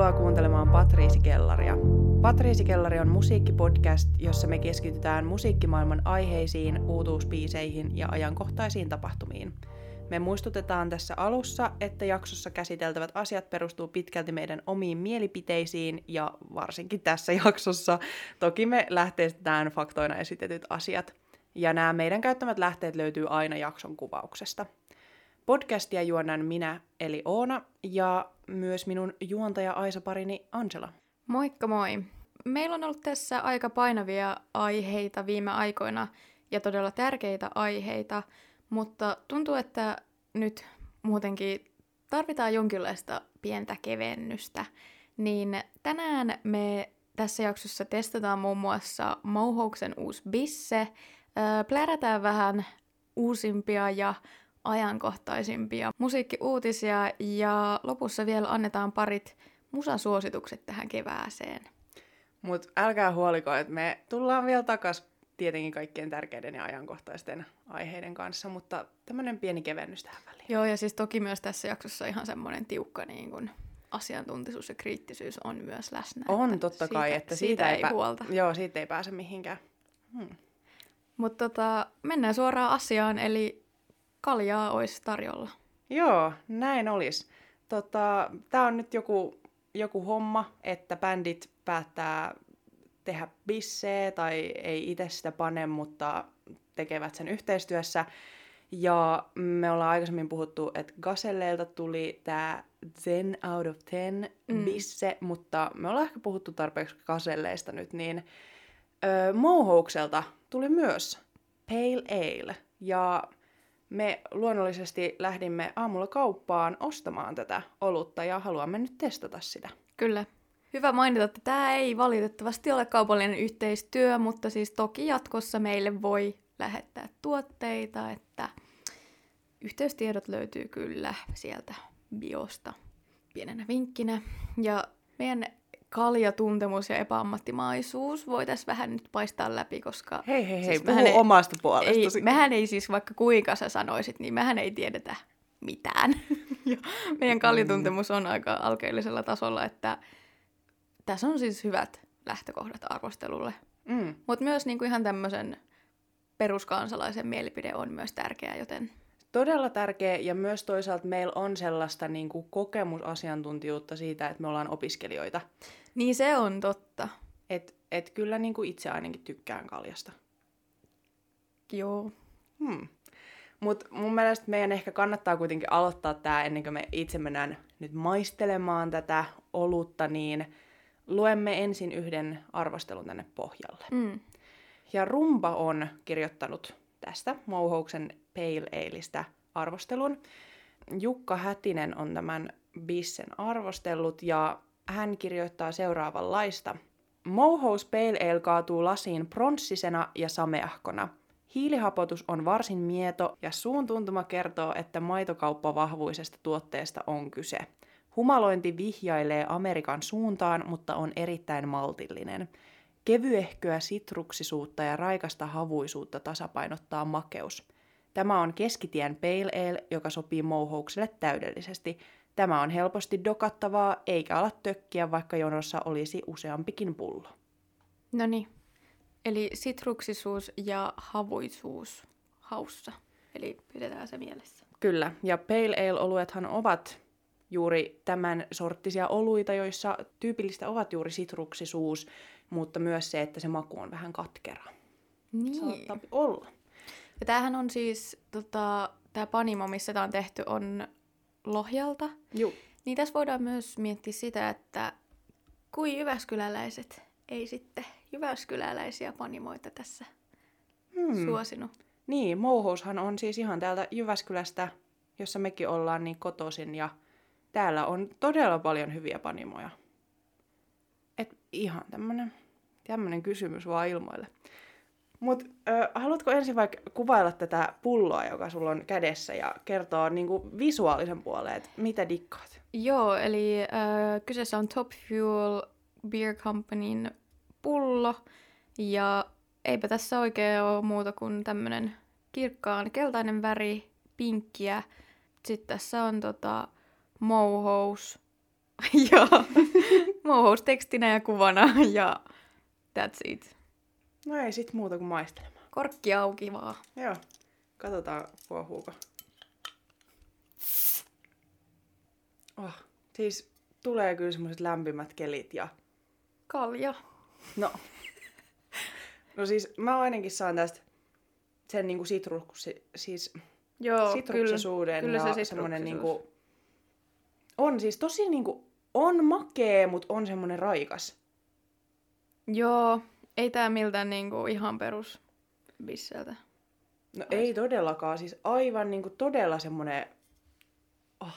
Tervetuloa kuuntelemaan Patriisi Kellaria. Patriisi Kellari on musiikkipodcast, jossa me keskitytään musiikkimaailman aiheisiin, uutuuspiiseihin ja ajankohtaisiin tapahtumiin. Me muistutetaan tässä alussa, että jaksossa käsiteltävät asiat perustuu pitkälti meidän omiin mielipiteisiin ja varsinkin tässä jaksossa toki me lähteistetään faktoina esitetyt asiat. Ja nämä meidän käyttämät lähteet löytyy aina jakson kuvauksesta. Podcastia juonnan minä, eli Oona, ja myös minun juontaja Aisa-parini Angela. Moikka moi! Meillä on ollut tässä aika painavia aiheita viime aikoina ja todella tärkeitä aiheita, mutta tuntuu, että nyt muutenkin tarvitaan jonkinlaista pientä kevennystä. Niin tänään me tässä jaksossa testataan muun muassa Mohawksen uusi bisse, plärätään vähän uusimpia ja ajankohtaisimpia musiikkiuutisia ja lopussa vielä annetaan parit musasuositukset tähän kevääseen. Mutta älkää huoliko, että me tullaan vielä takas tietenkin kaikkien tärkeiden ja ajankohtaisten aiheiden kanssa, mutta tämmöinen pieni kevennys tähän väliin. Joo, ja siis toki myös tässä jaksossa ihan semmoinen tiukka niin kun asiantuntisuus ja kriittisyys on myös läsnä. On että totta kai, siitä, että siitä, siitä, ei pä- huolta. Joo, siitä ei pääse mihinkään. Hmm. Mutta tota, mennään suoraan asiaan, eli kaljaa olisi tarjolla. Joo, näin olisi. Tota, Tämä on nyt joku, joku homma, että bändit päättää tehdä bissee tai ei itse sitä pane, mutta tekevät sen yhteistyössä. Ja me ollaan aikaisemmin puhuttu, että Gaselleilta tuli tämä Zen out of 10 Mm. bisse, mutta me ollaan ehkä puhuttu tarpeeksi Gaselleista nyt, niin öö, Mohawkselta tuli myös Pale Ale. Ja me luonnollisesti lähdimme aamulla kauppaan ostamaan tätä olutta ja haluamme nyt testata sitä. Kyllä. Hyvä mainita, että tämä ei valitettavasti ole kaupallinen yhteistyö, mutta siis toki jatkossa meille voi lähettää tuotteita, että yhteystiedot löytyy kyllä sieltä biosta pienenä vinkkinä. Ja meidän kaljatuntemus ja epäammattimaisuus voi tässä vähän nyt paistaa läpi, koska Hei hei hei, Siis puhu ei- omasta ei, puolestasi. mehän ei siis, vaikka kuinka sä sanoisit, niin mehän ei tiedetä mitään. ja meidän kaljatuntemus on aika alkeellisella tasolla, että tässä on siis hyvät lähtökohdat arvostelulle. Mm. Mutta myös niinku ihan tämmöisen peruskansalaisen mielipide on myös tärkeä, joten Todella tärkeä ja myös toisaalta meillä on sellaista niin kuin kokemusasiantuntijuutta siitä, että me ollaan opiskelijoita. niin se on totta. Et, et kyllä niin kuin itse ainakin tykkään kaljasta. Joo. Hmm. Mutta mun mielestä meidän ehkä kannattaa kuitenkin aloittaa tämä ennen kuin me itse mennään nyt maistelemaan tätä olutta, niin luemme ensin yhden arvostelun tänne pohjalle. Mm. Ja Rumba on kirjoittanut tästä Mohawksen Pale Aleista arvostelun. Jukka Hätinen on tämän bissen arvostellut ja hän kirjoittaa seuraavanlaista. Mohawks Pale Ale kaatuu lasiin pronssisena ja sameahkona. Hiilihapotus on varsin mieto ja suun tuntuma kertoo, että maitokauppavahvuisesta tuotteesta on kyse. Humalointi vihjailee Amerikan suuntaan, mutta on erittäin maltillinen. Kevyehköä sitruksisuutta ja raikasta havuisuutta tasapainottaa makeus. Tämä on keskitien pale ale, joka sopii Mohawkselle täydellisesti. Tämä on helposti dokattavaa, eikä ala tökkiä, vaikka jonossa olisi useampikin pullo. No niin. Eli sitruksisuus ja havuisuus haussa. Eli pidetään se mielessä. Kyllä, ja pale ale-oluethan ovat juuri tämän sorttisia oluita, joissa tyypillistä ovat juuri sitruksisuus, mutta myös se, että se maku on vähän katkera. Niin. Saattaa olla. Ja tämähän on siis, tota, tämä panimo, missä tämä on tehty, on Lohjalta. Juu. Niin tässä voidaan myös miettiä sitä, että kui Jyväskyläläiset ei sitten Jyväskyläläisiä panimoita tässä Hmm. suosinut. Niin, Mouhoushan on siis ihan täältä Jyväskylästä, jossa mekin ollaan niin kotoisin, ja täällä on todella paljon hyviä panimoja. Et ihan tämmönen, tämmönen kysymys vaan ilmoille. Mut ö, haluatko ensin vaikka kuvailla tätä pulloa, joka sulla on kädessä, ja kertoa niinku visuaalisen puoleen, että mitä dikkaat? Joo, eli äh, kyseessä on Top Fuel Beer Companyn pullo. Ja eipä tässä oikein ole muuta kuin tämmönen kirkkaan keltainen väri, pinkkiä. Sitten tässä on tota Mohous ja mouhous tekstinä ja kuvana ja that's it. No ei sit muuta kuin maistelemaan. Korkki auki vaan. Joo. Katsotaan, kuohuuko. Oh, siis tulee kyllä semmoiset lämpimät kelit ja... Kalja. No. No siis mä ainakin saan tästä sen niinku sitruksi, siis Joo, sitruksisuuden kyllä, kyllä ja se semmoinen sitruksisuus. niinku... On siis tosi niinku... On makee, mut on semmonen raikas. Joo, ei tää miltään niinku ihan perus bisseltä. No ei todellakaan, siis aivan niinku todella semmonen, oh,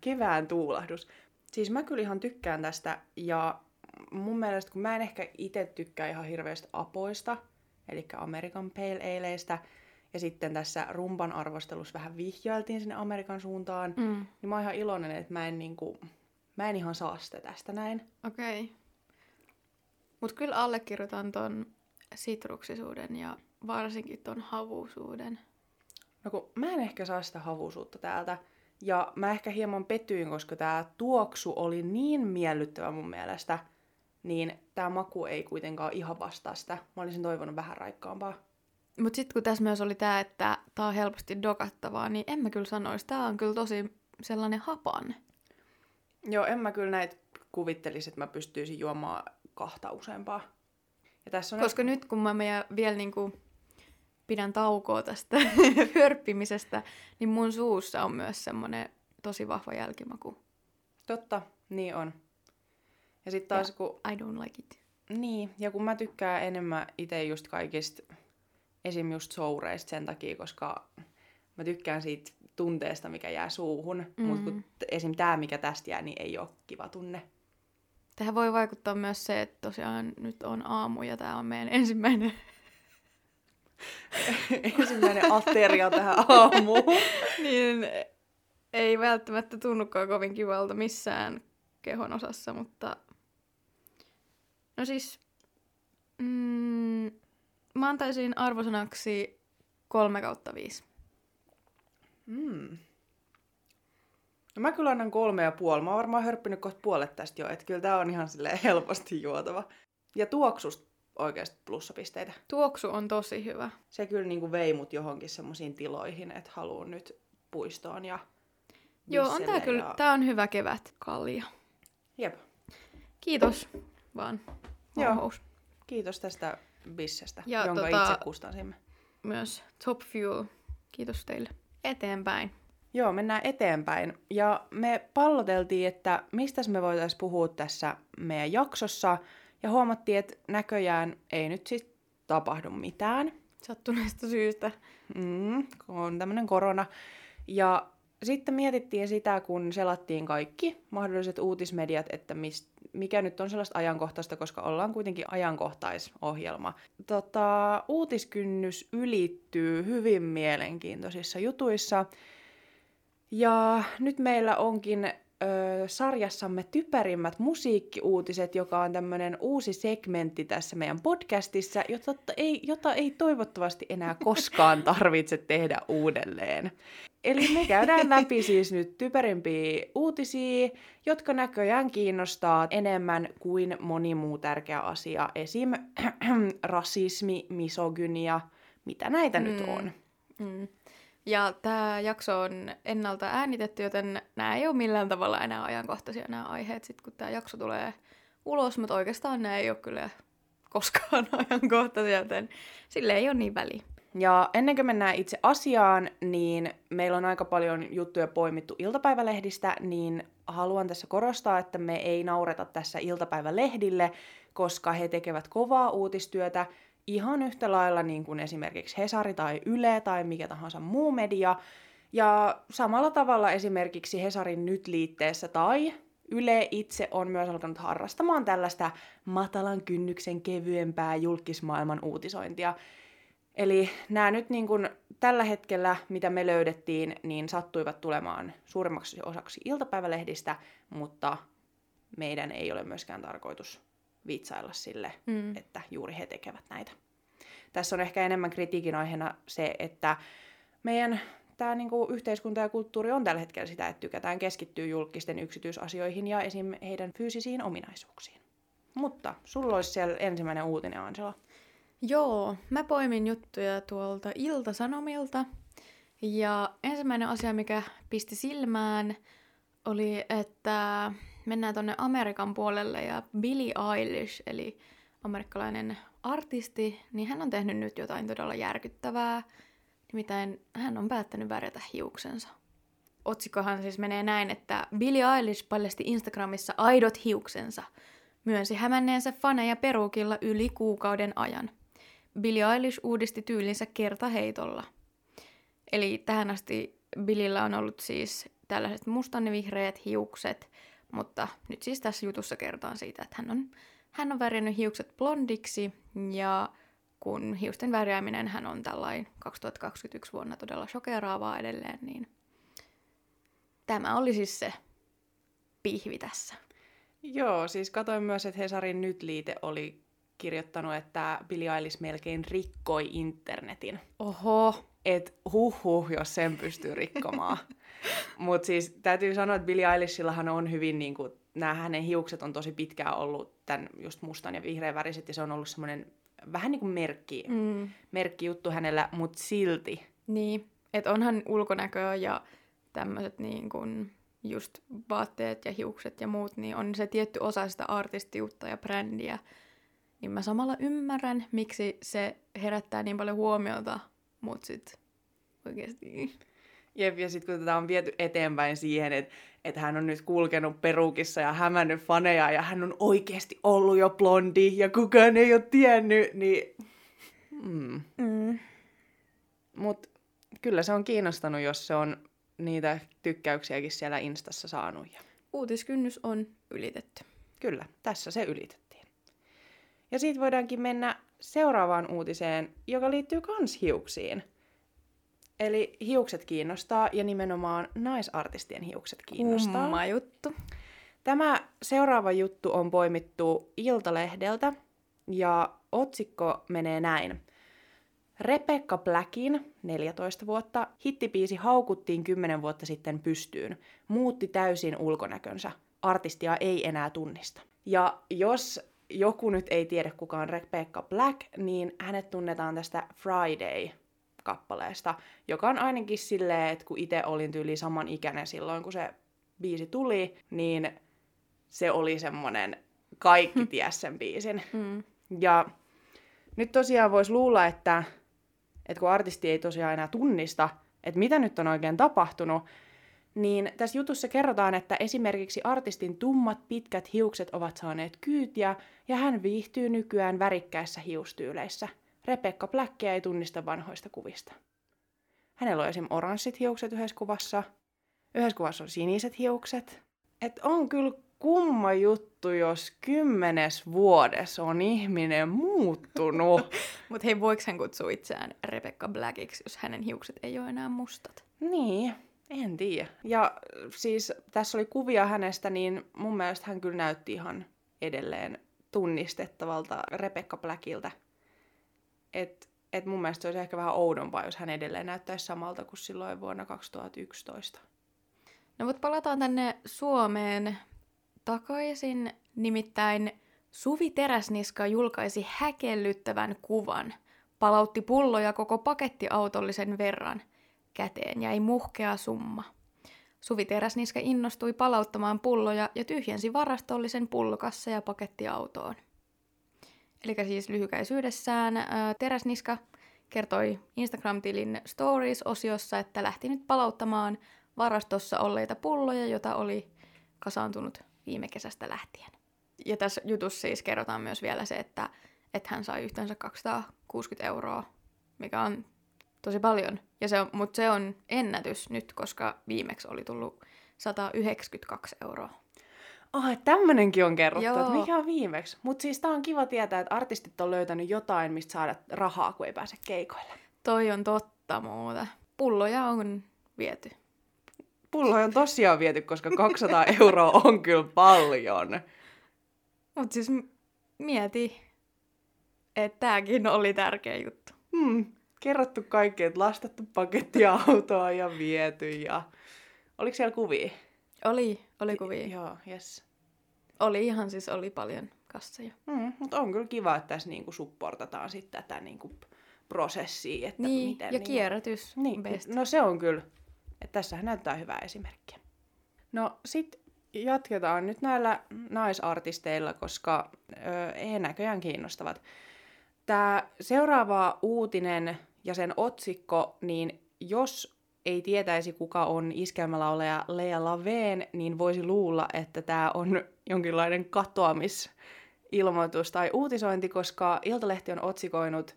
kevään tuulahdus. Siis mä kyllä ihan tykkään tästä ja mun mielestä kun mä en ehkä itse tykkää ihan hirveästi apoista, eli American Pale Aleista, ja sitten tässä rumpan arvostelussa vähän vihjailtiin sinne Amerikan suuntaan, Mm. niin mä oon ihan iloinen, että mä en niinku, mä en ihan saa sitä tästä näin. Okei. Okay. Mut kyllä allekirjoitan ton sitruksisuuden ja varsinkin ton havuisuuden. No kun mä en ehkä saa sitä havuisuutta täältä. Ja mä ehkä hieman petyin, koska tää tuoksu oli niin miellyttävä mun mielestä, niin tää maku ei kuitenkaan ihan vastaa sitä. Mä olisin toivonut vähän raikkaampaa. Mut sit kun tässä myös oli tää, että tää on helposti dokattavaa, niin en mä kyllä sanoisi. Tää on kyllä tosi sellainen hapan. Joo, en mä kyllä näitä kuvittelisi, että mä pystyisin juomaan kahta useampaa. Ja tässä on Koska nyt kun mä vielä niinku pidän taukoa tästä hörppimisestä, niin mun suussa on myös semmonen tosi vahva jälkimaku. Totta, niin on. Ja sitten taas Ja- kun I don't like it. Niin, ja kun mä tykkään enemmän itse just kaikista, esim. just soureista sen takia, koska mä tykkään siitä tunteesta, mikä jää suuhun. Mm. Mutta esim. tää, mikä tästä jää, niin ei ole kiva tunne. Tähän voi vaikuttaa myös se, että tosiaan nyt on aamu ja tämä on meidän ensimmäinen. Ensimmäinen ateria tähän aamuun. niin ei välttämättä tunnukaan kovin kivalta missään kehon osassa, mutta... No siis... Mm, mä antaisin arvosanaksi 3 kautta 5. Mm. No mä kyllä annan kolme ja puoli. Mä oon varmaan hörppinyt kohta puolet tästä jo, että kyllä tää on ihan silleen helposti juotava. Ja tuoksusta oikeasti plussapisteitä. Tuoksu on tosi hyvä. se kyllä niinku vei mut johonkin semmoisiin tiloihin, että haluan nyt puistoon ja Joo, on tää kyllä, ja... tää on hyvä kevät kalja. Jep. Kiitos vaan. Joo. Kiitos tästä bissestä, Ja jonka tota- itse kustansimme. Myös Top Fuel. Kiitos teille. Eteenpäin. Joo, mennään eteenpäin. Ja me palloteltiin, että mistä me voitaisiin puhua tässä meidän jaksossa. Ja huomattiin, että näköjään ei nyt siis tapahdu mitään. Sattuneesta syystä. Mm, kun on tämmöinen korona. Ja sitten mietittiin sitä, kun selattiin kaikki mahdolliset uutismediat, että mist, mikä nyt on sellaista ajankohtaista, koska ollaan kuitenkin ajankohtaisohjelma. Tota, uutiskynnys ylittyy hyvin mielenkiintoisissa jutuissa. Ja nyt meillä onkin ö, sarjassamme typerimmät musiikkiuutiset, joka on tämmöinen uusi segmentti tässä meidän podcastissa, jota ei, jota ei toivottavasti enää koskaan tarvitse tehdä uudelleen. Eli me käydään läpi siis nyt typerimpiä uutisia, jotka näköjään kiinnostaa enemmän kuin moni muu tärkeä asia. Esim. rasismi, misogynia, mitä näitä mm. nyt on. Mm. Ja tämä jakso on ennalta äänitetty, joten nämä ei ole millään tavalla enää ajankohtaisia nämä aiheet, sit kun tämä jakso tulee ulos, mutta oikeastaan nämä ei ole kyllä koskaan ajankohtaisia, joten sille ei ole niin väliä. Ja ennen kuin mennään itse asiaan, niin meillä on aika paljon juttuja poimittu iltapäivälehdistä, niin haluan tässä korostaa, että me ei naureta tässä iltapäivälehdille, koska he tekevät kovaa uutistyötä ihan yhtä lailla niin kuin esimerkiksi Hesari tai Yle tai mikä tahansa muu media. Ja samalla tavalla esimerkiksi Hesarin nyt-liitteessä tai Yle itse on myös alkanut harrastamaan tällaista matalan kynnyksen kevyempää julkismaailman uutisointia. Eli nämä nyt niin kuin tällä hetkellä, mitä me löydettiin, niin sattuivat tulemaan suurimmaksi osaksi iltapäivälehdistä, mutta meidän ei ole myöskään tarkoitus vitsailla sille, Mm. että juuri he tekevät näitä. Tässä on ehkä enemmän kritiikin aiheena se, että meidän tämä niinku yhteiskunta ja kulttuuri on tällä hetkellä sitä, että tykätään keskittyä julkisten yksityisasioihin ja esim. heidän fyysisiin ominaisuuksiin. Mutta sulla olisi siellä ensimmäinen uutinen, Angela. Joo, mä poimin juttuja tuolta Ilta-Sanomilta. Ja ensimmäinen asia, mikä pisti silmään, oli, että mennään tonne Amerikan puolelle ja Billie Eilish, eli amerikkalainen artisti, niin hän on tehnyt nyt jotain todella järkyttävää. Nimittäin hän on päättänyt värjätä hiuksensa. Otsikkohan siis menee näin, että Billie Eilish paljasti Instagramissa aidot hiuksensa. Myönsi hämänneensä faneja perukilla yli kuukauden ajan. Billie Eilish uudisti tyylinsä kertaheitolla. Eli tähän asti Billillä on ollut siis tällaiset mustanvihreät hiukset, mutta nyt siis tässä jutussa kertaan siitä, että hän on, hän on värjännyt hiukset blondiksi ja kun hiusten värjääminen hän on tällainen 2021 vuonna todella shokeraavaa edelleen, niin tämä oli siis se pihvi tässä. Joo, siis katsoin myös, että Hesarin Nyt-liite oli kirjoittanut, että Billie Eilish melkein rikkoi internetin. Oho. Et huh, jos sen pystyy rikkomaan. Mutta siis täytyy sanoa, että Billie Eilishillahan on hyvin, niin kuin, nämä hänen hiukset on tosi pitkään ollut tämän just mustan ja vihreän väriset, ja se on ollut semmoinen vähän niin kuin merkki, mm. merkki juttu hänellä, mutta silti. Niin, että onhan ulkonäköä ja tämmöiset niin kuin just vaatteet ja hiukset ja muut, niin on se tietty osa sitä artistiutta ja brändiä. Niin mä samalla ymmärrän, miksi se herättää niin paljon huomiota, mutta sit oikeasti... Jep, ja sitten kun tätä on viety eteenpäin siihen, että että hän on nyt kulkenut perukissa ja hämännyt faneja ja hän on oikeasti ollut jo blondi ja kukaan ei ole tiennyt, niin... Mm. Mm. Mutta kyllä se on kiinnostanut, jos se on niitä tykkäyksiäkin siellä Instassa saanut. Ja... Uutiskynnys on ylitetty. Kyllä, tässä se ylitettiin. Ja siitä voidaankin mennä seuraavaan uutiseen, joka liittyy kans hiuksiin – Eli hiukset kiinnostaa ja nimenomaan naisartistien hiukset kiinnostaa. Kumma juttu. Tämä seuraava juttu on poimittu Iltalehdeltä ja otsikko menee näin. Rebecca Blackin, 14 vuotta, hittipiisi haukuttiin 10 vuotta sitten pystyyn. Muutti täysin ulkonäkönsä. Artistia ei enää tunnista. Ja jos joku nyt ei tiedä kuka on Rebecca Black, niin hänet tunnetaan tästä Friday kappaleesta, joka on ainakin silleen, että kun itse olin tyyli saman ikäinen silloin, kun se biisi tuli, niin se oli semmonen, kaikki ties sen biisin. Mm. Ja nyt tosiaan voisi luulla, että, että kun artisti ei tosiaan enää tunnista, että mitä nyt on oikein tapahtunut, niin tässä jutussa kerrotaan, että esimerkiksi artistin tummat pitkät hiukset ovat saaneet kyytiä ja hän viihtyy nykyään värikkäissä hiustyyleissä – Rebecca Blackia ei tunnista vanhoista kuvista. Hänellä on esim. oranssit hiukset yhdessä kuvassa, yhdessä kuvassa on siniset hiukset. Et on kyllä kumma juttu, jos kymmenes vuodessa on ihminen muuttunut. Mutta hei, voiko hän kutsua itseään Rebecca Blackiksi, jos hänen hiukset ei ole enää mustat? Niin, en tiedä. Ja siis tässä oli kuvia hänestä, niin mun mielestä hän kyllä näytti ihan edelleen tunnistettavalta Rebecca Blackilta. Et, et mun mielestä se olisi ehkä vähän oudompaa, jos hän edelleen näyttäisi samalta kuin silloin vuonna 2011. No mutta palataan tänne Suomeen takaisin. Nimittäin Suvi Teräsniska julkaisi häkellyttävän kuvan. Palautti pulloja koko pakettiautollisen verran. Käteen jäi muhkea summa. Suvi Teräsniska innostui palauttamaan pulloja ja tyhjensi varastollisen pullokassa ja pakettiautoon. Eli siis lyhykäisyydessään ää, Teräsniska kertoi Instagram-tilin Stories-osiossa, että lähti nyt palauttamaan varastossa olleita pulloja, joita oli kasaantunut viime kesästä lähtien. Ja tässä jutussa siis kerrotaan myös vielä se, että, että hän sai yhteensä 260 euroa, mikä on tosi paljon. Ja se on, mutta se on ennätys nyt, koska viimeksi oli tullut 192 euroa. Oh, tämmönenkin on kerrottu, Joo. että mikä on viimeksi. Mutta siis tää on kiva tietää, että artistit on löytänyt jotain, mistä saada rahaa, kun ei pääse keikoille. Toi on totta muuta. Pulloja on viety. Pulloja on tosiaan viety, koska 200 euroa on kyllä paljon. Mutta siis mieti, että tääkin oli tärkeä juttu. Hmm. Kerrottu kaikki, että lastattu pakettia autoa ja viety ja... Oliko siellä kuvia? Oli, oli kuvia. Joo, yes. Oli ihan siis, oli paljon kasseja. Mm, mutta on kyllä kiva, että tässä niinku supportataan sitten tätä niinku prosessia. Että Niin, miten, ja niinku- kierrätys. Niin, best. no se on kyllä. Että tässähän näyttää hyvää esimerkkiä. No sit jatketaan nyt näillä naisartisteilla, koska ö, he näköjään kiinnostavat. Tämä seuraava uutinen ja sen otsikko, niin jos ei tietäisi kuka on iskelmälaulaja Lea Laveen, niin voisi luulla, että tämä on jonkinlainen katoamisilmoitus tai uutisointi, koska Iltalehti on otsikoinut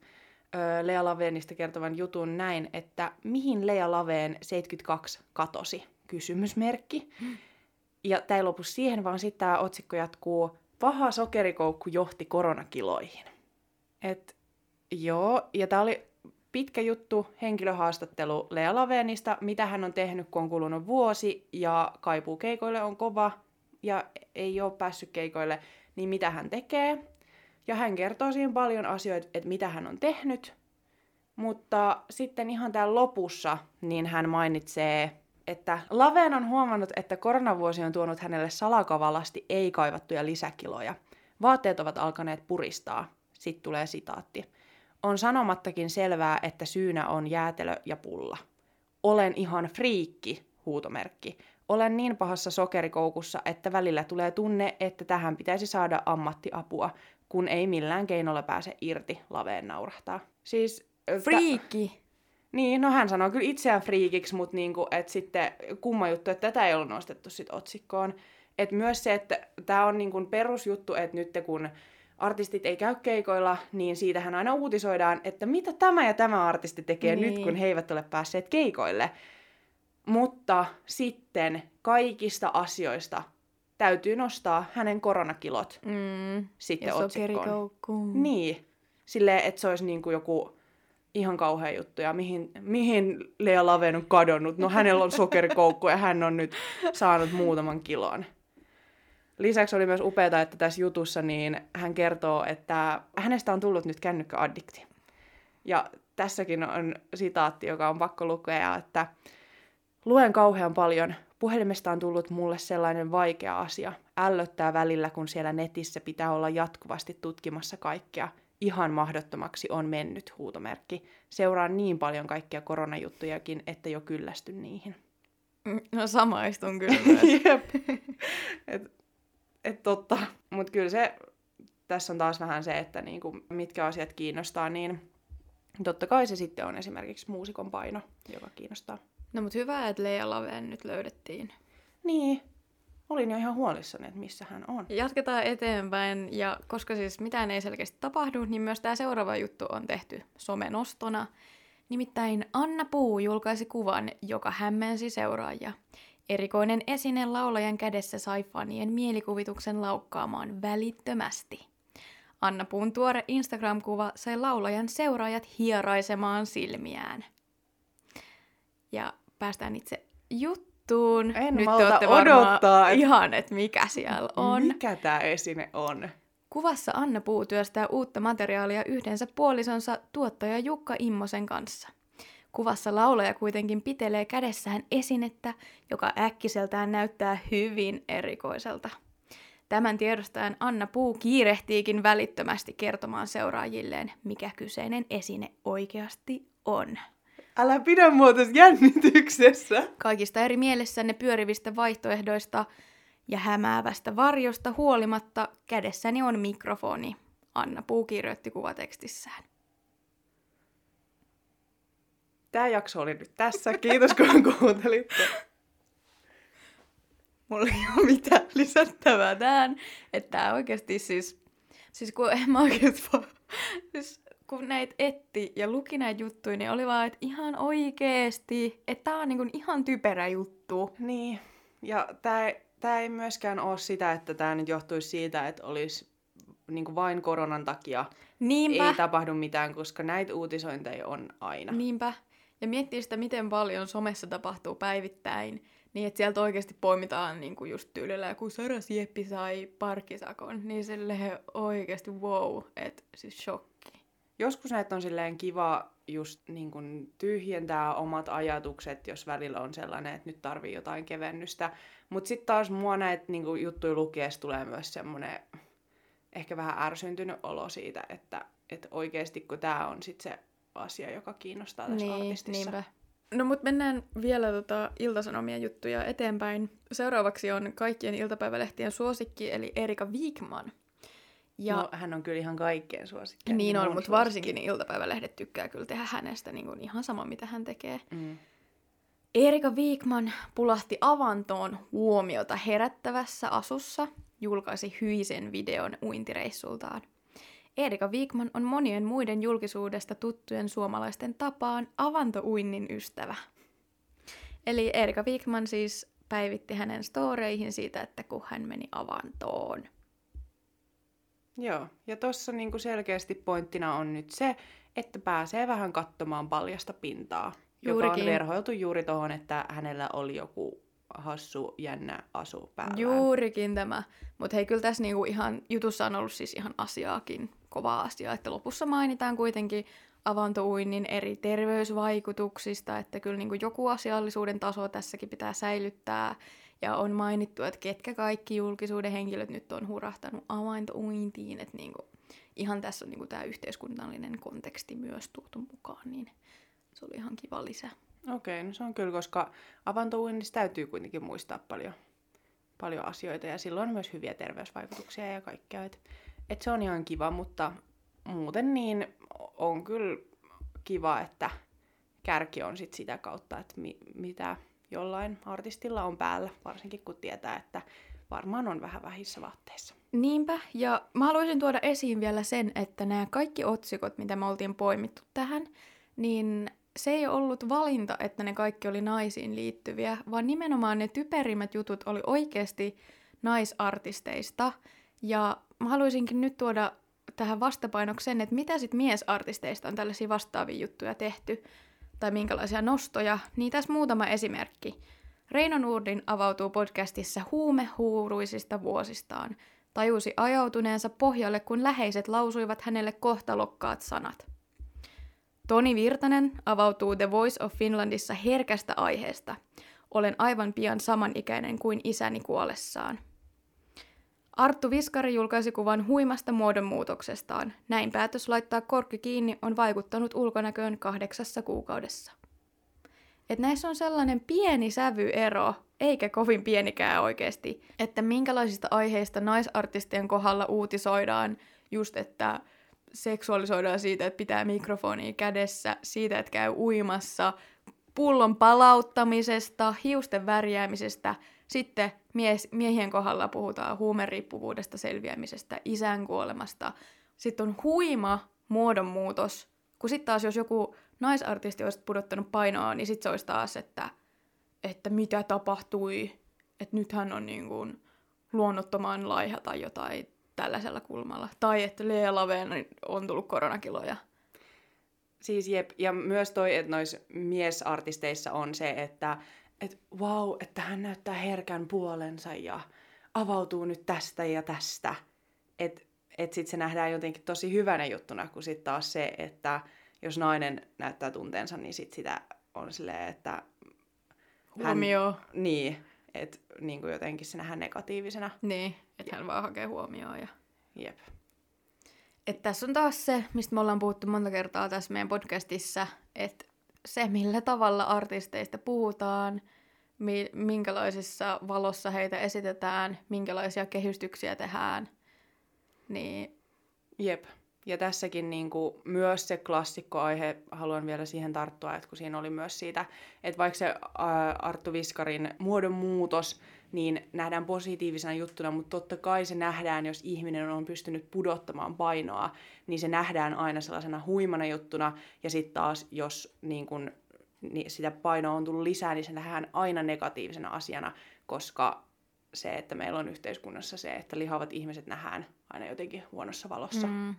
ö, Lea Laveenista kertovan jutun näin, että mihin Lea Laveen 72 katosi? Kysymysmerkki. Ja tämä ei lopu siihen, vaan sitten tämä otsikko jatkuu, paha sokerikoukku johti koronakiloihin. Et, joo, ja tämä oli pitkä juttu, henkilöhaastattelu Lea Laveenista, mitä hän on tehnyt, kun on kulunut vuosi, ja kaipuu keikoille on kova, ja ei ole päässyt keikoille, niin mitä hän tekee. Ja hän kertoo siinä paljon asioita, että mitä hän on tehnyt, mutta sitten ihan täällä lopussa, niin hän mainitsee, että Laveen on huomannut, että koronavuosi on tuonut hänelle salakavalasti ei-kaivattuja lisäkiloja. Vaatteet ovat alkaneet puristaa. Sitten tulee sitaatti. On sanomattakin selvää, että syynä on jäätelö ja pulla. Olen ihan friikki, huutomerkki. Olen niin pahassa sokerikoukussa, että välillä tulee tunne, että tähän pitäisi saada ammattiapua, kun ei millään keinolla pääse irti, Laveen naurahtaa. Siis... Friikki. niin, no hän sanoo kyllä itseään friikiksi, mutta niinku, et sitten kumma juttu, että tätä ei ollut nostettu sit otsikkoon. Et myös se, että tämä on niinku perusjuttu, että nyt kun artistit ei käy keikoilla, niin siitähän aina uutisoidaan, että mitä tämä ja tämä artisti tekee niin. nyt, Niin. kun he eivät ole päässeet keikoille. Mutta sitten kaikista asioista täytyy nostaa hänen koronakilot Mm. sitten Ja otsikkoon. Niin. Silleen, että se olisi niinku joku ihan kauhea juttu. Ja mihin, mihin Lea Laveen on kadonnut? No hänellä on sokerikoukku ja hän on nyt saanut muutaman kilon. Lisäksi oli myös upeaa, että tässä jutussa niin hän kertoo, että hänestä on tullut nyt kännykkäaddikti. Ja tässäkin on sitaatti, joka on pakko lukea, että luen kauhean paljon. Puhelimesta on tullut mulle sellainen vaikea asia. Ällöttää välillä, kun siellä netissä pitää olla jatkuvasti tutkimassa kaikkea. Ihan mahdottomaksi on mennyt, huutomerkki. Seuraan niin paljon kaikkia koronajuttujakin, että jo kyllästyn niihin. Mm, No samaistun kyllä myös. Jep. Et, et totta. Mutta kyllä se, tässä on taas vähän se, että niinku, mitkä asiat kiinnostaa, niin totta kai se sitten on esimerkiksi muusikon paino, joka kiinnostaa. No mut hyvä, että Lea Laveen nyt löydettiin. Niin, olin jo ihan huolissani, että missä hän on. Jatketaan eteenpäin, ja koska siis mitään ei selkeästi tapahdu, niin myös tämä seuraava juttu on tehty somenostona. Nimittäin Anna Puu julkaisi kuvan, joka hämmensi seuraajia. Erikoinen esine laulajan kädessä sai fanien mielikuvituksen laukkaamaan välittömästi. Anna Puun tuore Instagram-kuva sai laulajan seuraajat hieraisemaan silmiään. Ja päästään itse juttuun. En Nyt te malta varmaan odottaa, ihan, että mikä siellä on. Mikä tämä esine on? Kuvassa Anna Puu työstää uutta materiaalia yhdensä puolisonsa tuottaja Jukka Immosen kanssa. Kuvassa laulaja kuitenkin pitelee kädessään esinettä, joka äkkiseltään näyttää hyvin erikoiselta. Tämän tiedostaen Anna Puu kiirehtiikin välittömästi kertomaan seuraajilleen, mikä kyseinen esine oikeasti on. Älä pidä mua tässä jännityksessä. Kaikista eri mielessänne pyörivistä vaihtoehdoista ja hämäävästä varjosta huolimatta kädessäni on mikrofoni, Anna Puu kirjoitti kuvatekstissään. Tämä jakso oli nyt tässä. Kiitos kun kuuntelitte. Mulla ei ole mitään lisättävää tähän, että tää oikeasti siis, siis kun en mä vaan, siis kun näitä etti ja luki näitä juttuja, niin oli vaan, että ihan oikeesti, että tää on niinku ihan typerä juttu. Niin, ja tämä tää ei myöskään ole sitä, että tämä nyt johtuisi siitä, että olisi niin vain koronan takia Niinpä, ei tapahdu mitään, koska näitä uutisointeja on aina. niinpä. Ja miettii sitä, miten paljon somessa tapahtuu päivittäin, niin että sieltä oikeasti poimitaan niinku just tyylillä joku Sara Sieppi sai parkkisakon, niin silleen oikeasti wow, että siis shokki. joskus näitä on silleen kiva just niin kun tyhjentää omat ajatukset, jos välillä on sellainen, että nyt tarvii jotain kevennystä. Mutta sitten taas mua näitä niin kun juttuja lukiessa tulee myös semmoinen ehkä vähän ärsyntynyt olo siitä, että, että oikeasti kun tämä on sitten se asia, joka kiinnostaa tässä niin, artistissa. Niinpä. No mutta mennään vielä tota iltasanomien juttuja eteenpäin. Seuraavaksi on kaikkien iltapäivälehtien suosikki, eli Erika Wigman. Ja... No, hän on kyllä ihan kaikkeen suosikki. Niin on, mutta varsinkin niin iltapäivälehdet tykkää kyllä tehdä hänestä niin kuin ihan sama, mitä hän tekee. Mm. Erika Wigman pulahti avantoon huomiota herättävässä asussa, julkaisi hyisen videon uintireissultaan. Erika Wigman on monien muiden julkisuudesta tuttujen suomalaisten tapaan avantouinnin ystävä. Eli Erika Wigman siis päivitti hänen storeihin siitä, että kun hän meni avantoon. Joo, ja tuossa niinku selkeästi pointtina on nyt se, että pääsee vähän katsomaan paljasta pintaa, Juurikin. joka on verhoiltu juuri tuohon, että hänellä oli joku hassu, jännä asu päällä. Juurikin tämä. Mutta hei, kyllä tässä niinku ihan jutussa on ollut siis ihan asiaakin, kovaa asiaa, että lopussa mainitaan kuitenkin avantouinnin eri terveysvaikutuksista, että kyllä niinku joku asiallisuuden taso tässäkin pitää säilyttää. Ja on mainittu, että ketkä kaikki julkisuuden henkilöt nyt on hurahtanut avantouintiin, että niinku, ihan tässä on niinku tämä yhteiskunnallinen konteksti myös tuotu mukaan, niin se oli ihan kiva lisä. Okei, no se on kyllä, koska avantouinnissa täytyy kuitenkin muistaa paljon, paljon asioita ja silloin on myös hyviä terveysvaikutuksia ja kaikkea. Et, et se on ihan kiva, mutta muuten niin on kyllä kiva, että kärki on sit sitä kautta, että mi, mitä jollain artistilla on päällä, varsinkin kun tietää, että varmaan on vähän vähissä vaatteissa. Niinpä, ja mä haluaisin tuoda esiin vielä sen, että nämä kaikki otsikot, mitä me oltiin poimittu tähän, niin se ei ollut valinta, että ne kaikki oli naisiin liittyviä, vaan nimenomaan ne typerimmät jutut oli oikeasti naisartisteista. Ja mä haluaisinkin nyt tuoda tähän vastapainoksen, että mitä sitten miesartisteista on tällaisia vastaavia juttuja tehty, tai minkälaisia nostoja, niin tässä muutama esimerkki. Reino Nurdin avautuu podcastissa huumehuuruisista vuosistaan. Tajusi ajautuneensa pohjalle, kun läheiset lausuivat hänelle kohtalokkaat sanat. Toni Virtanen avautuu The Voice of Finlandissa herkästä aiheesta. Olen aivan pian samanikäinen kuin isäni kuollessaan. Arttu Viskari julkaisi kuvan huimasta muodonmuutoksestaan. Näin päätös laittaa korkki kiinni on vaikuttanut ulkonäköön kahdeksassa kuukaudessa. Et näissä on sellainen pieni sävyero, eikä kovin pienikään oikeasti, että minkälaisista aiheista naisartistien kohdalla uutisoidaan just, että seksuaalisoidaan siitä, että pitää mikrofonia kädessä, siitä, että käy uimassa, pullon palauttamisesta, hiusten värjäämisestä. Sitten mies, miehien kohdalla puhutaan huumeriippuvuudesta selviämisestä, isän kuolemasta. Sitten on huima muodonmuutos, kun sitten taas jos joku naisartisti olisi pudottanut painoa, niin sitten se olisi taas, että, että mitä tapahtui, että nythän on niin kuin luonnottoman laiha tai jotain tällaisella kulmalla. Tai että Lea Laveen on tullut koronakiloja. Siis jep, ja myös toi, että noissa miesartisteissa on se, että et, wow, että hän näyttää herkän puolensa ja avautuu nyt tästä ja tästä. Että et sit se nähdään jotenkin tosi hyvänä juttuna, kun sitten taas se, että jos nainen näyttää tunteensa, niin sit sitä on silleen, että... Huomio. Hän, niin, että niin kuin jotenkin se nähdään negatiivisena. Niin, että hän vaan hakee huomioon. Ja... Jep. Et tässä on taas se, mistä me ollaan puhuttu monta kertaa tässä meidän podcastissa, että se, millä tavalla artisteista puhutaan, mi- minkälaisessa valossa heitä esitetään, minkälaisia kehystyksiä tehdään, niin... Jep. Ja tässäkin niin kuin, myös se klassikkoaihe, haluan vielä siihen tarttua, että kun siinä oli myös siitä, että vaikka se Arttu Viskarin muodonmuutos, niin nähdään positiivisena juttuna, mutta totta kai se nähdään, jos ihminen on pystynyt pudottamaan painoa, niin se nähdään aina sellaisena huimana juttuna, ja sitten taas, jos niin kun, niin sitä painoa on tullut lisää, niin se nähdään aina negatiivisena asiana, koska se, että meillä on yhteiskunnassa se, että lihavat ihmiset nähdään aina jotenkin huonossa valossa. Mm.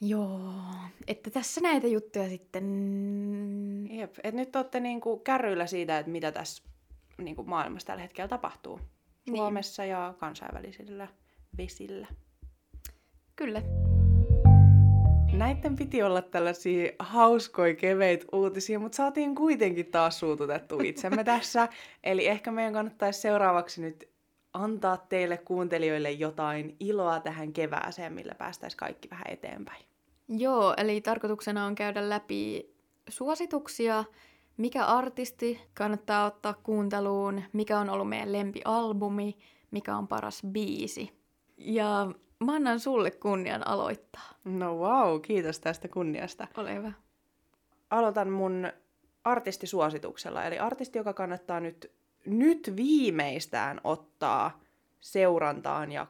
Joo, että tässä näitä juttuja sitten... Jep, että nyt olette niinku kärryillä siitä, että mitä tässä niinku maailmassa tällä hetkellä tapahtuu. Niin. Suomessa niin. ja kansainvälisillä vesillä. Kyllä. Näitten piti olla tällaisia hauskoja, keveitä uutisia, mutta saatiin kuitenkin taas suututettu itsemme tässä. Eli ehkä meidän kannattaisi seuraavaksi nyt antaa teille kuuntelijoille jotain iloa tähän kevääseen, millä päästäisiin kaikki vähän eteenpäin. Joo, eli tarkoituksena on käydä läpi suosituksia, mikä artisti kannattaa ottaa kuunteluun, mikä on ollut meidän lempialbumi, mikä on paras biisi. Ja mä annan sulle kunnian aloittaa. No wow, kiitos tästä kunniasta. Ole hyvä. Aloitan mun artistisuosituksella, eli artisti, joka kannattaa nyt, nyt viimeistään ottaa seurantaan ja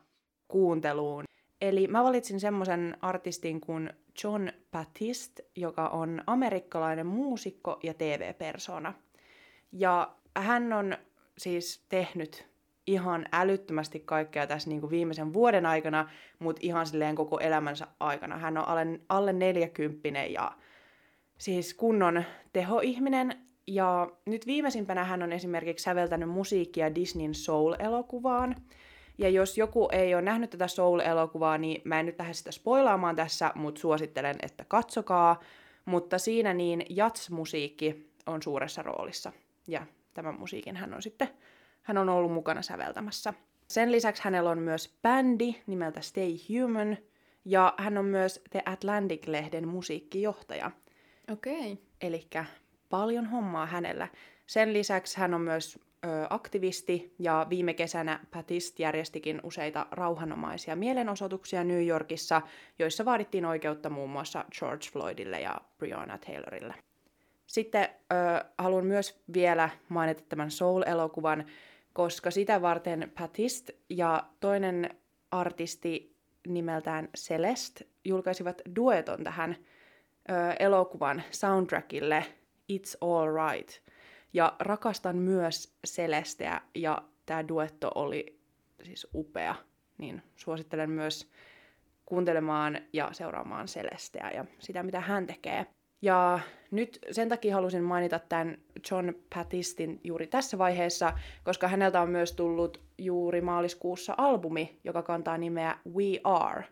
kuunteluun. Eli mä valitsin semmoisen artistin kuin John Batiste, joka on amerikkalainen muusikko ja TV-persona. Ja hän on siis tehnyt ihan älyttömästi kaikkea tässä niin kuin viimeisen vuoden aikana, mutta ihan silleen koko elämänsä aikana. Hän on alle, alle 40 ja siis kunnon tehoihminen. Ja nyt viimeisimpänä hän on esimerkiksi säveltänyt musiikkia Disneyn Soul-elokuvaan. Ja jos joku ei ole nähnyt tätä Soul-elokuvaa, niin mä en nyt lähde sitä spoilaamaan tässä, mutta suosittelen, että katsokaa. Mutta siinä niin jats-musiikki on suuressa roolissa. Ja tämän musiikin hän on sitten hän on ollut mukana säveltämässä. Sen lisäksi hänellä on myös bändi nimeltä Stay Human, ja hän on myös The Atlantic-lehden musiikkijohtaja. Okei. Okay. Eli paljon hommaa hänellä. Sen lisäksi hän on myös aktivisti, ja viime kesänä Patist järjestikin useita rauhanomaisia mielenosoituksia New Yorkissa, joissa vaadittiin oikeutta muun muassa George Floydille ja Breonna Taylorille. Sitten ö, haluan myös vielä mainita tämän Soul-elokuvan, koska sitä varten Patist ja toinen artisti nimeltään Celeste julkaisivat dueton tähän ö, elokuvan soundtrackille It's All Right. Ja rakastan myös Celesteä ja tämä duetto oli siis upea, niin suosittelen myös kuuntelemaan ja seuraamaan Celesteä ja sitä, mitä hän tekee. Ja nyt sen takia halusin mainita tämän John Patistin juuri tässä vaiheessa, koska häneltä on myös tullut juuri maaliskuussa albumi, joka kantaa nimeä We Are.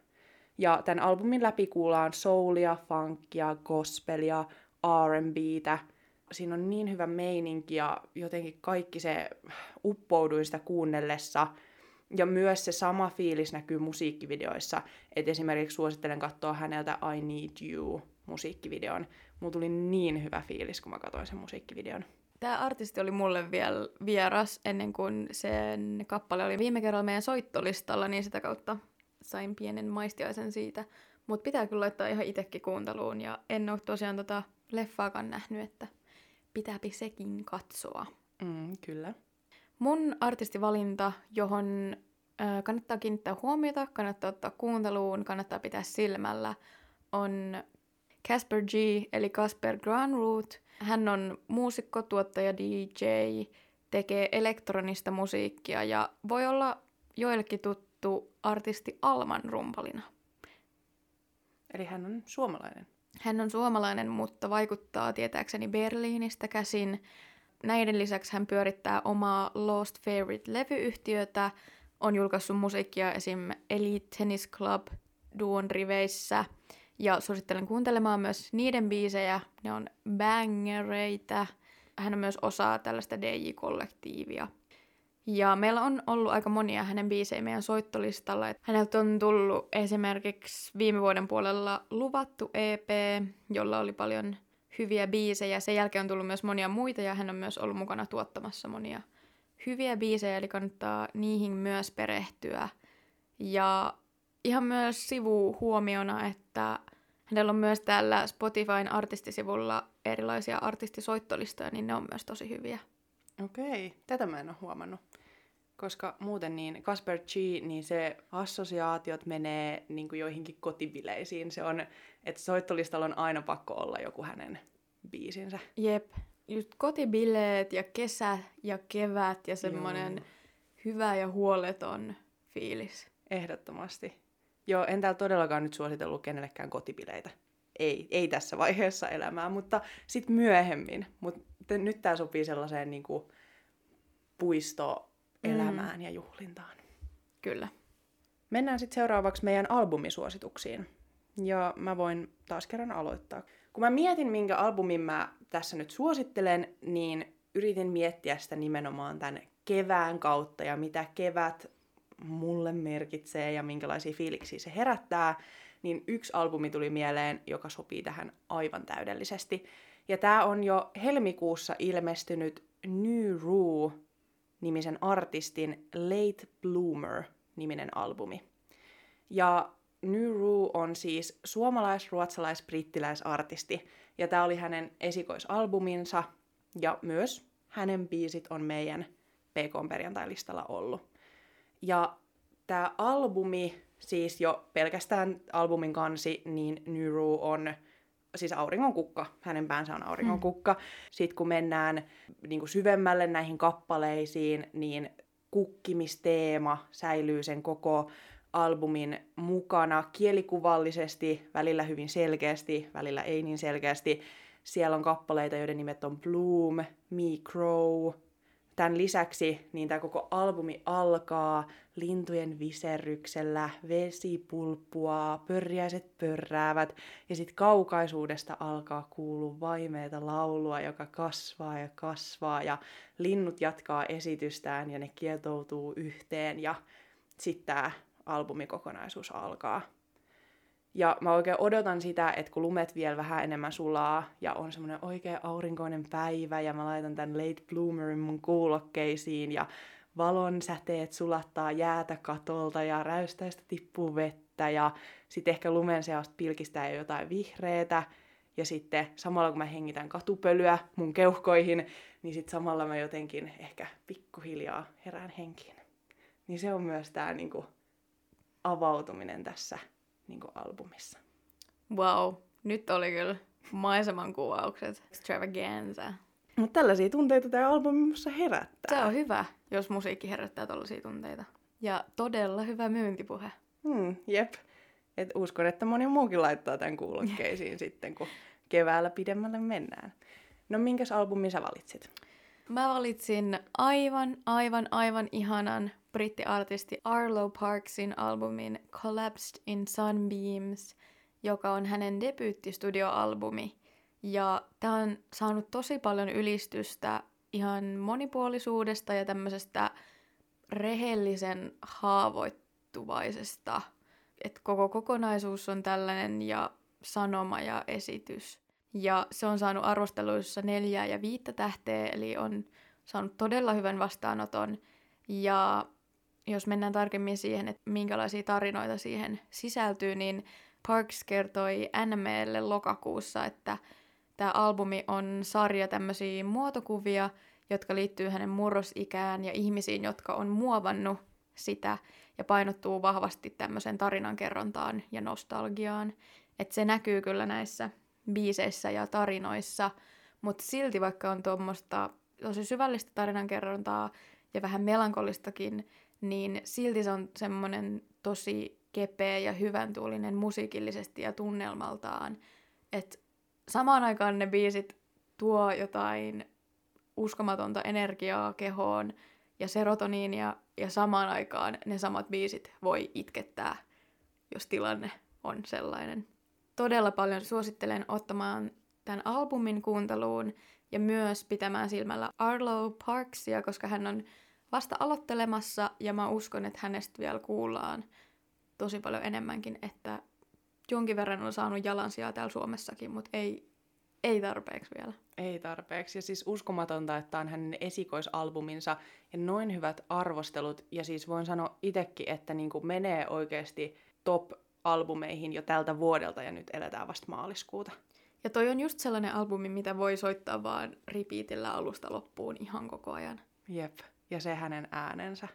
Ja tämän albumin läpi kuullaan soulia, funkia, gospelia, R&Btä. Siinä on niin hyvä meininki ja jotenkin kaikki se uppouduin sitä kuunnellessa. Ja myös se sama fiilis näkyy musiikkivideoissa. Et esimerkiksi suosittelen katsoa häneltä I Need You musiikkivideon. Mulla tuli niin hyvä fiilis, kun mä katsoin sen musiikkivideon. Tämä artisti oli mulle vielä vieras ennen kuin sen kappale oli viime kerralla meidän soittolistalla, niin sitä kautta sain pienen maistiaisen siitä. Mutta pitää kyllä laittaa ihan itsekin kuunteluun ja en ole tosiaan tota leffaakaan nähnyt, että pitääpi sekin katsoa. Mm, kyllä. Mun artistivalinta, johon äh, kannattaa kiinnittää huomiota, kannattaa ottaa kuunteluun, kannattaa pitää silmällä, on Casper G, eli Casper Granroot. Hän on muusikko, tuottaja, DJ, tekee elektronista musiikkia ja voi olla joillekin tuttu artisti Alman rumpalina. Eli hän on suomalainen. Hän on suomalainen, mutta vaikuttaa tietääkseni Berliinistä käsin. Näiden lisäksi hän pyörittää omaa Lost Favorite-levyyhtiötä, on julkaissut musiikkia esim. Elite Tennis Club duon riveissä – ja suosittelen kuuntelemaan myös niiden biisejä. Ne on bangereita. Hän on myös osa tällaista DJ-kollektiivia. Ja meillä on ollut aika monia hänen biisejä meidän soittolistalla. Häneltä on tullut esimerkiksi viime vuoden puolella luvattu EP, jolla oli paljon hyviä biisejä. Sen jälkeen on tullut myös monia muita ja hän on myös ollut mukana tuottamassa monia hyviä biisejä, eli kannattaa niihin myös perehtyä. Ja ihan myös sivuhuomiona, että hänellä on myös täällä Spotifyn artistisivulla erilaisia artistisoittolistoja, niin ne on myös tosi hyviä. Okei, tätä mä en ole huomannut. Koska muuten niin Kasper G, niin se assosiaatiot menee niin kuin joihinkin kotibileisiin. Se on, että soittolistalla on aina pakko olla joku hänen biisinsä. Jep, just kotibileet ja kesä ja kevät ja semmoinen hyvä ja huoleton fiilis. Ehdottomasti. Joo, en täällä todellakaan nyt suositellut kenellekään kotipileitä. Ei, ei tässä vaiheessa elämää, mutta sitten myöhemmin. Mutta nyt tämä sopii sellaiseen niin kuin puistoelämään mm. ja juhlintaan. Kyllä. Mennään sitten seuraavaksi meidän albumisuosituksiin. Ja mä voin taas kerran aloittaa. Kun mä mietin, minkä albumin mä tässä nyt suosittelen, niin yritin miettiä sitä nimenomaan tämän kevään kautta ja mitä kevät mulle merkitsee ja minkälaisia fiiliksiä se herättää, niin yksi albumi tuli mieleen, joka sopii tähän aivan täydellisesti. Ja tämä on jo helmikuussa ilmestynyt New Rue nimisen artistin Late Bloomer niminen albumi. Ja New Rue on siis suomalais-ruotsalais-brittiläisartisti, ja tämä oli hänen esikoisalbuminsa, ja myös hänen biisit on meidän PK perjantai-listalla ollut. Ja tämä albumi, siis jo pelkästään albumin kansi, niin New Rue on siis auringon kukka, hänen päänsä on auringon mm. kukka. Mm. Sitten kun mennään niin kuin syvemmälle näihin kappaleisiin, niin kukkimisteema säilyy sen koko albumin mukana kielikuvallisesti, välillä hyvin selkeästi, välillä ei niin selkeästi. Siellä on kappaleita, joiden nimet on Bloom, Me Crow, Tämän lisäksi niin tämä koko albumi alkaa lintujen viserryksellä, vesi pulppua, pörjäiset pörräävät ja sitten kaukaisuudesta alkaa kuulua vaimeita laulua, joka kasvaa ja kasvaa ja linnut jatkaa esitystään ja ne kietoutuu yhteen ja sitten tämä albumikokonaisuus alkaa. Ja mä oikein odotan sitä, että kun lumet vielä vähän enemmän sulaa ja on semmoinen oikein aurinkoinen päivä ja mä laitan tämän Late Bloomerin mun kuulokkeisiin ja valon säteet sulattaa jäätä katolta ja räystäistä tippuu vettä ja sitten ehkä lumen seasta pilkistää jo jotain vihreätä ja sitten samalla kun mä hengitän katupölyä mun keuhkoihin, niin sitten samalla mä jotenkin ehkä pikkuhiljaa herään henkiin. Niin se on myös tää niinku avautuminen tässä niin kuin albumissa. Wow, nyt oli kyllä maiseman kuvaukset. Extravaganza. Mutta tällaisia tunteita tämä albumi minussa herättää. Se on hyvä, jos musiikki herättää tällaisia tunteita. Ja todella hyvä myyntipuhe. Hmm, jep. Et uskon, että moni muukin laittaa tämän kuulokkeisiin sitten, kun keväällä pidemmälle mennään. No minkäs albumin sä valitsit? Mä valitsin aivan, aivan, aivan ihanan brittiartisti Arlo Parksin albumin Collapsed in Sunbeams, joka on hänen debyyttistudioalbumi. Ja tämä on saanut tosi paljon ylistystä ihan monipuolisuudesta ja tämmöisestä rehellisen haavoittuvaisesta. Että koko kokonaisuus on tällainen ja sanoma ja esitys. Ja se on saanut arvosteluissa neljää ja viittä tähteä, eli on saanut todella hyvän vastaanoton. Ja jos mennään tarkemmin siihen, että minkälaisia tarinoita siihen sisältyy, niin Parks kertoi NMElle lokakuussa, että tämä albumi on sarja tämmöisiä muotokuvia, jotka liittyy hänen murrosikään ja ihmisiin, jotka on muovannut sitä ja painottuu vahvasti tämmöiseen tarinankerrontaan ja nostalgiaan. Että se näkyy kyllä näissä biiseissä ja tarinoissa, mutta silti vaikka on tuommoista tosi syvällistä tarinankerrontaa ja vähän melankolistakin, niin silti se on semmoinen tosi kepeä ja hyvän tuulinen musiikillisesti ja tunnelmaltaan. Että samaan aikaan ne biisit tuo jotain uskomatonta energiaa kehoon ja serotoniinia, ja samaan aikaan ne samat biisit voi itkettää, jos tilanne on sellainen. Todella paljon suosittelen ottamaan tämän albumin kuunteluun ja myös pitämään silmällä Arlo Parksia, koska hän on vasta aloittelemassa ja mä uskon, että hänestä vielä kuullaan tosi paljon enemmänkin, että jonkin verran on saanut jalansijaa täällä Suomessakin, mutta ei, ei tarpeeksi vielä. Ei tarpeeksi. Ja siis uskomatonta, että on hänen esikoisalbuminsa ja noin hyvät arvostelut. Ja siis voin sanoa itsekin, että niin kuin menee oikeasti top-albumeihin jo tältä vuodelta ja nyt eletään vasta maaliskuuta. Ja toi on just sellainen albumi, mitä voi soittaa vaan repeatillä alusta loppuun ihan koko ajan. Jep ja se hänen äänensä.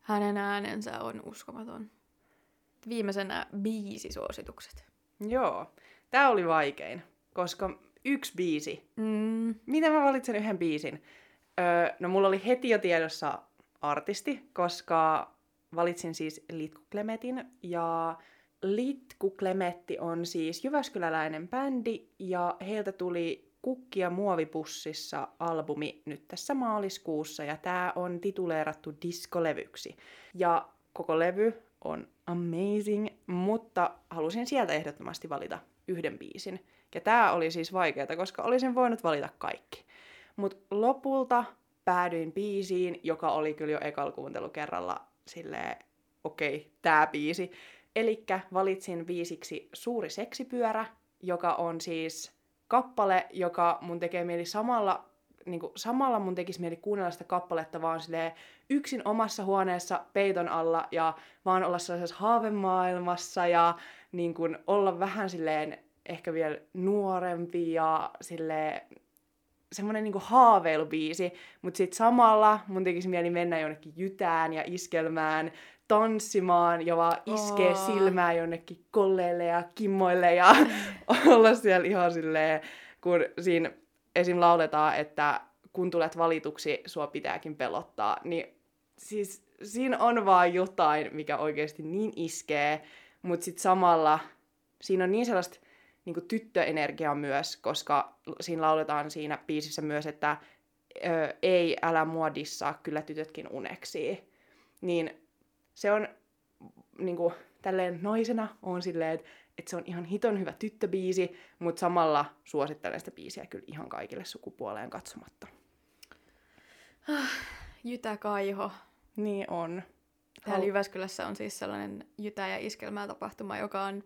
Hänen äänensä on uskomaton. Viimeisenä biisisuositukset. Joo, tämä oli vaikein, koska yksi biisi. Mm. Miten mä valitsen yhden biisin? Öö, no mulla oli heti jo tiedossa artisti, koska valitsin siis Litku Klemetin ja Litku Klemetti on siis Jyväskyläläinen bändi ja heiltä tuli Kukkia muovipussissa albumi nyt tässä maaliskuussa ja tämä on tituleerattu diskolevyksi. Ja koko levy on amazing, mutta halusin sieltä ehdottomasti valita yhden biisin. Ja tää oli siis vaikeaa, koska olisin voinut valita kaikki. Mutta lopulta päädyin biisiin, joka oli kyllä jo ekal kuuntelukerralla silleen, okei, okay, tää biisi. Elikkä valitsin biisiksi Suuri seksipyörä, joka on siis kappale, joka mun tekee mieli samalla, niin kuin, samalla mun tekisi mieli kuunnella sitä kappaletta vaan silleen yksin omassa huoneessa peiton alla ja vaan olla sellaisessa haavemaailmassa ja niin kuin, olla vähän silleen ehkä vielä nuorempi ja silleen semmoinen niinku haaveilubiisi, mutta sitten samalla mun tekisi mieli mennä jonnekin jytään ja iskelmään, tanssimaan ja vaan iskee oh. silmää jonnekin kolleille ja kimmoille ja olla siellä ihan silleen, kun siinä esim. lauletaan, että kun tulet valituksi, sua pitääkin pelottaa, niin siis siinä on vaan jotain, mikä oikeasti niin iskee, mutta sitten samalla siinä on niin sellaista niin kuin tyttöenergia myös, koska siinä lauletaan siinä biisissä myös, että ö, ei, älä mua dissaa, kyllä tytötkin uneksii. Niin se on niin kuin, tälleen naisena on silleen, että, että se on ihan hiton hyvä tyttöbiisi, mutta samalla suosittelen sitä biisiä kyllä ihan kaikille sukupuoleen katsomatta. Ah, Jytä Kaiho. Niin on. Täällä Jyväskylässä on siis sellainen Jytä- ja iskelmää tapahtuma, joka on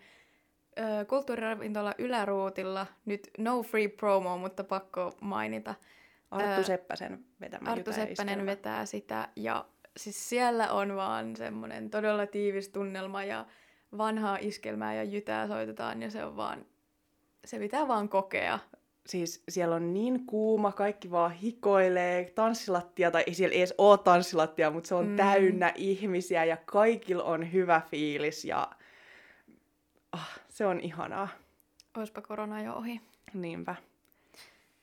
ö, kulttuuriravintola Yläruutilla. Nyt no free promo, mutta pakko mainita. Arttu Seppäsen vetämä Arttu Seppänen vetää sitä ja siis siellä on vaan semmoinen todella tiivis tunnelma ja vanhaa iskelmää ja jytää soitetaan ja se on vaan, se pitää vaan kokea. Siis siellä on niin kuuma, kaikki vaan hikoilee, tanssilattia, tai ei siellä edes ole tanssilattia, mutta se on mm. täynnä ihmisiä ja kaikilla on hyvä fiilis ja oh, se on ihanaa. Oispa korona jo ohi. Niinpä.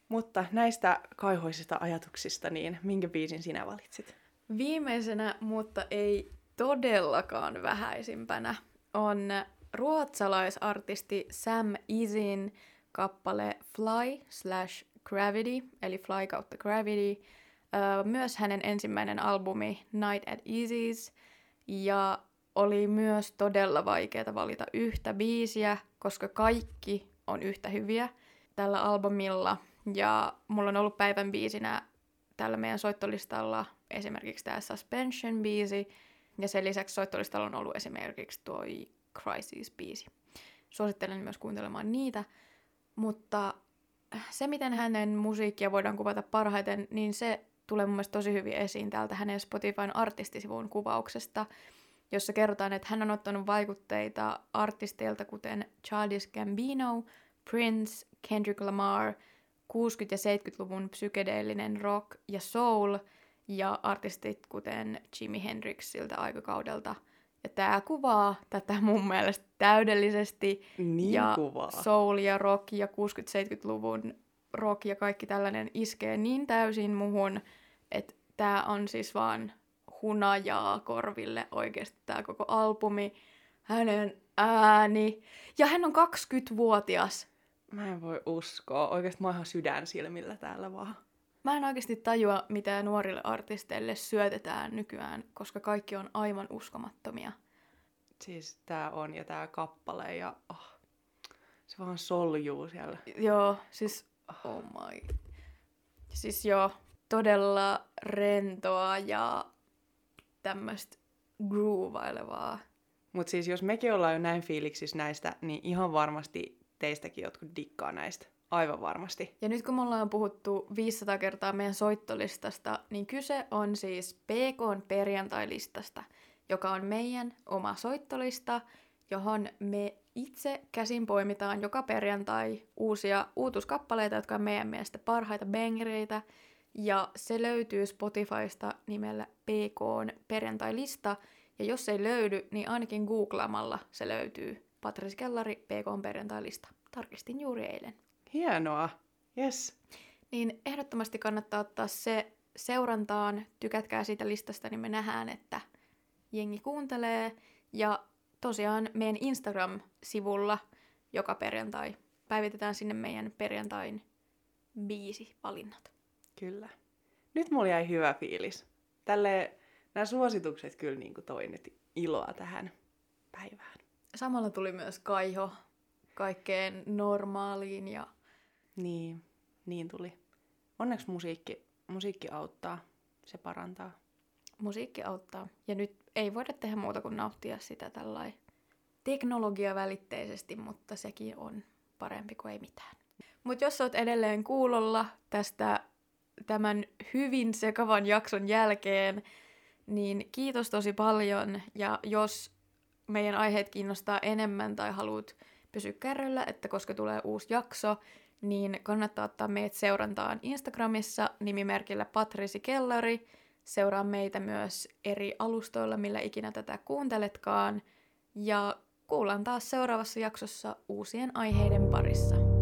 Mutta näistä kaihoisista ajatuksista, niin minkä biisin sinä valitsit? Viimeisenä, mutta ei todellakaan vähäisimpänä, on ruotsalaisartisti Sam Isin kappale Fly slash Gravity, eli Fly kautta Gravity. Myös hänen ensimmäinen albumi Night at Easy's. Ja oli myös todella vaikeaa valita yhtä biisiä, koska kaikki on yhtä hyviä tällä albumilla. Ja mulla on ollut päivän biisinä tällä meidän soittolistalla esimerkiksi tämä Suspension-biisi, ja sen lisäksi soittolistalla on ollut esimerkiksi tuo Crisis-biisi. Suosittelen myös kuuntelemaan niitä, mutta se, miten hänen musiikkia voidaan kuvata parhaiten, niin se tulee mun mielestä tosi hyvin esiin täältä hänen Spotifyn artistisivun kuvauksesta, jossa kerrotaan, että hän on ottanut vaikutteita artisteilta kuten Childish Gambino, Prince, Kendrick Lamar, 60- ja 70-luvun psykedeellinen rock ja soul – ja artistit kuten Jimi Hendrix siltä aikakaudelta. Ja tämä kuvaa tätä mun mielestä täydellisesti. Niin ja kuvaa. soul ja rock ja 60-70-luvun rock ja kaikki tällainen iskee niin täysin muhun, että tämä on siis vaan hunajaa korville oikeasti tämä koko albumi. Hänen ääni. Ja hän on 20-vuotias. Mä en voi uskoa. Oikeasti mä oon ihan sydän silmillä täällä vaan. Mä en oikeasti tajua, mitä nuorille artisteille syötetään nykyään, koska kaikki on aivan uskomattomia. Siis tää on ja tää kappale ja oh, se vaan soljuu siellä. Joo, siis oh my. Siis joo, todella rentoa ja tämmöistä groovailevaa. Mutta siis jos mekin ollaan jo näin fiiliksissä näistä, niin ihan varmasti teistäkin jotkut dikkaa näistä. Aivan varmasti. Ja nyt kun me ollaan puhuttu 500 kertaa meidän soittolistasta, niin kyse on siis PK perjantailistasta, joka on meidän oma soittolista, johon me itse käsin poimitaan joka perjantai uusia uutuskappaleita, jotka on meidän mielestä parhaita bangereita. Ja se löytyy Spotifysta nimellä PK perjantailista. Ja jos ei löydy, niin ainakin googlaamalla se löytyy. Patris Kellari, PK perjantailista. Tarkistin juuri eilen. Hienoa. Yes. Niin ehdottomasti kannattaa ottaa se seurantaan. Tykätkää siitä listasta, niin me nähdään, että jengi kuuntelee. Ja tosiaan meidän Instagram-sivulla joka perjantai päivitetään sinne meidän perjantain biisi valinnat. Kyllä. Nyt mulla jäi hyvä fiilis. Tälle nämä suositukset kyllä niin toi nyt iloa tähän päivään. Samalla tuli myös kaiho kaikkeen normaaliin ja... Niin, niin tuli. Onneksi musiikki, musiikki auttaa, se parantaa. Musiikki auttaa. Ja nyt ei voida tehdä muuta kuin nauttia sitä tällainen teknologiavälitteisesti, mutta sekin on parempi kuin ei mitään. Mutta jos oot edelleen kuulolla tästä tämän hyvin sekavan jakson jälkeen, niin kiitos tosi paljon. Ja jos meidän aiheet kiinnostaa enemmän tai haluat pysyä kärryllä, että koska tulee uusi jakso, niin kannattaa ottaa meidät seurantaan Instagramissa nimimerkillä Patrisi Kellari. Seuraa meitä myös eri alustoilla, millä ikinä tätä kuunteletkaan. Ja kuullaan taas seuraavassa jaksossa uusien aiheiden parissa.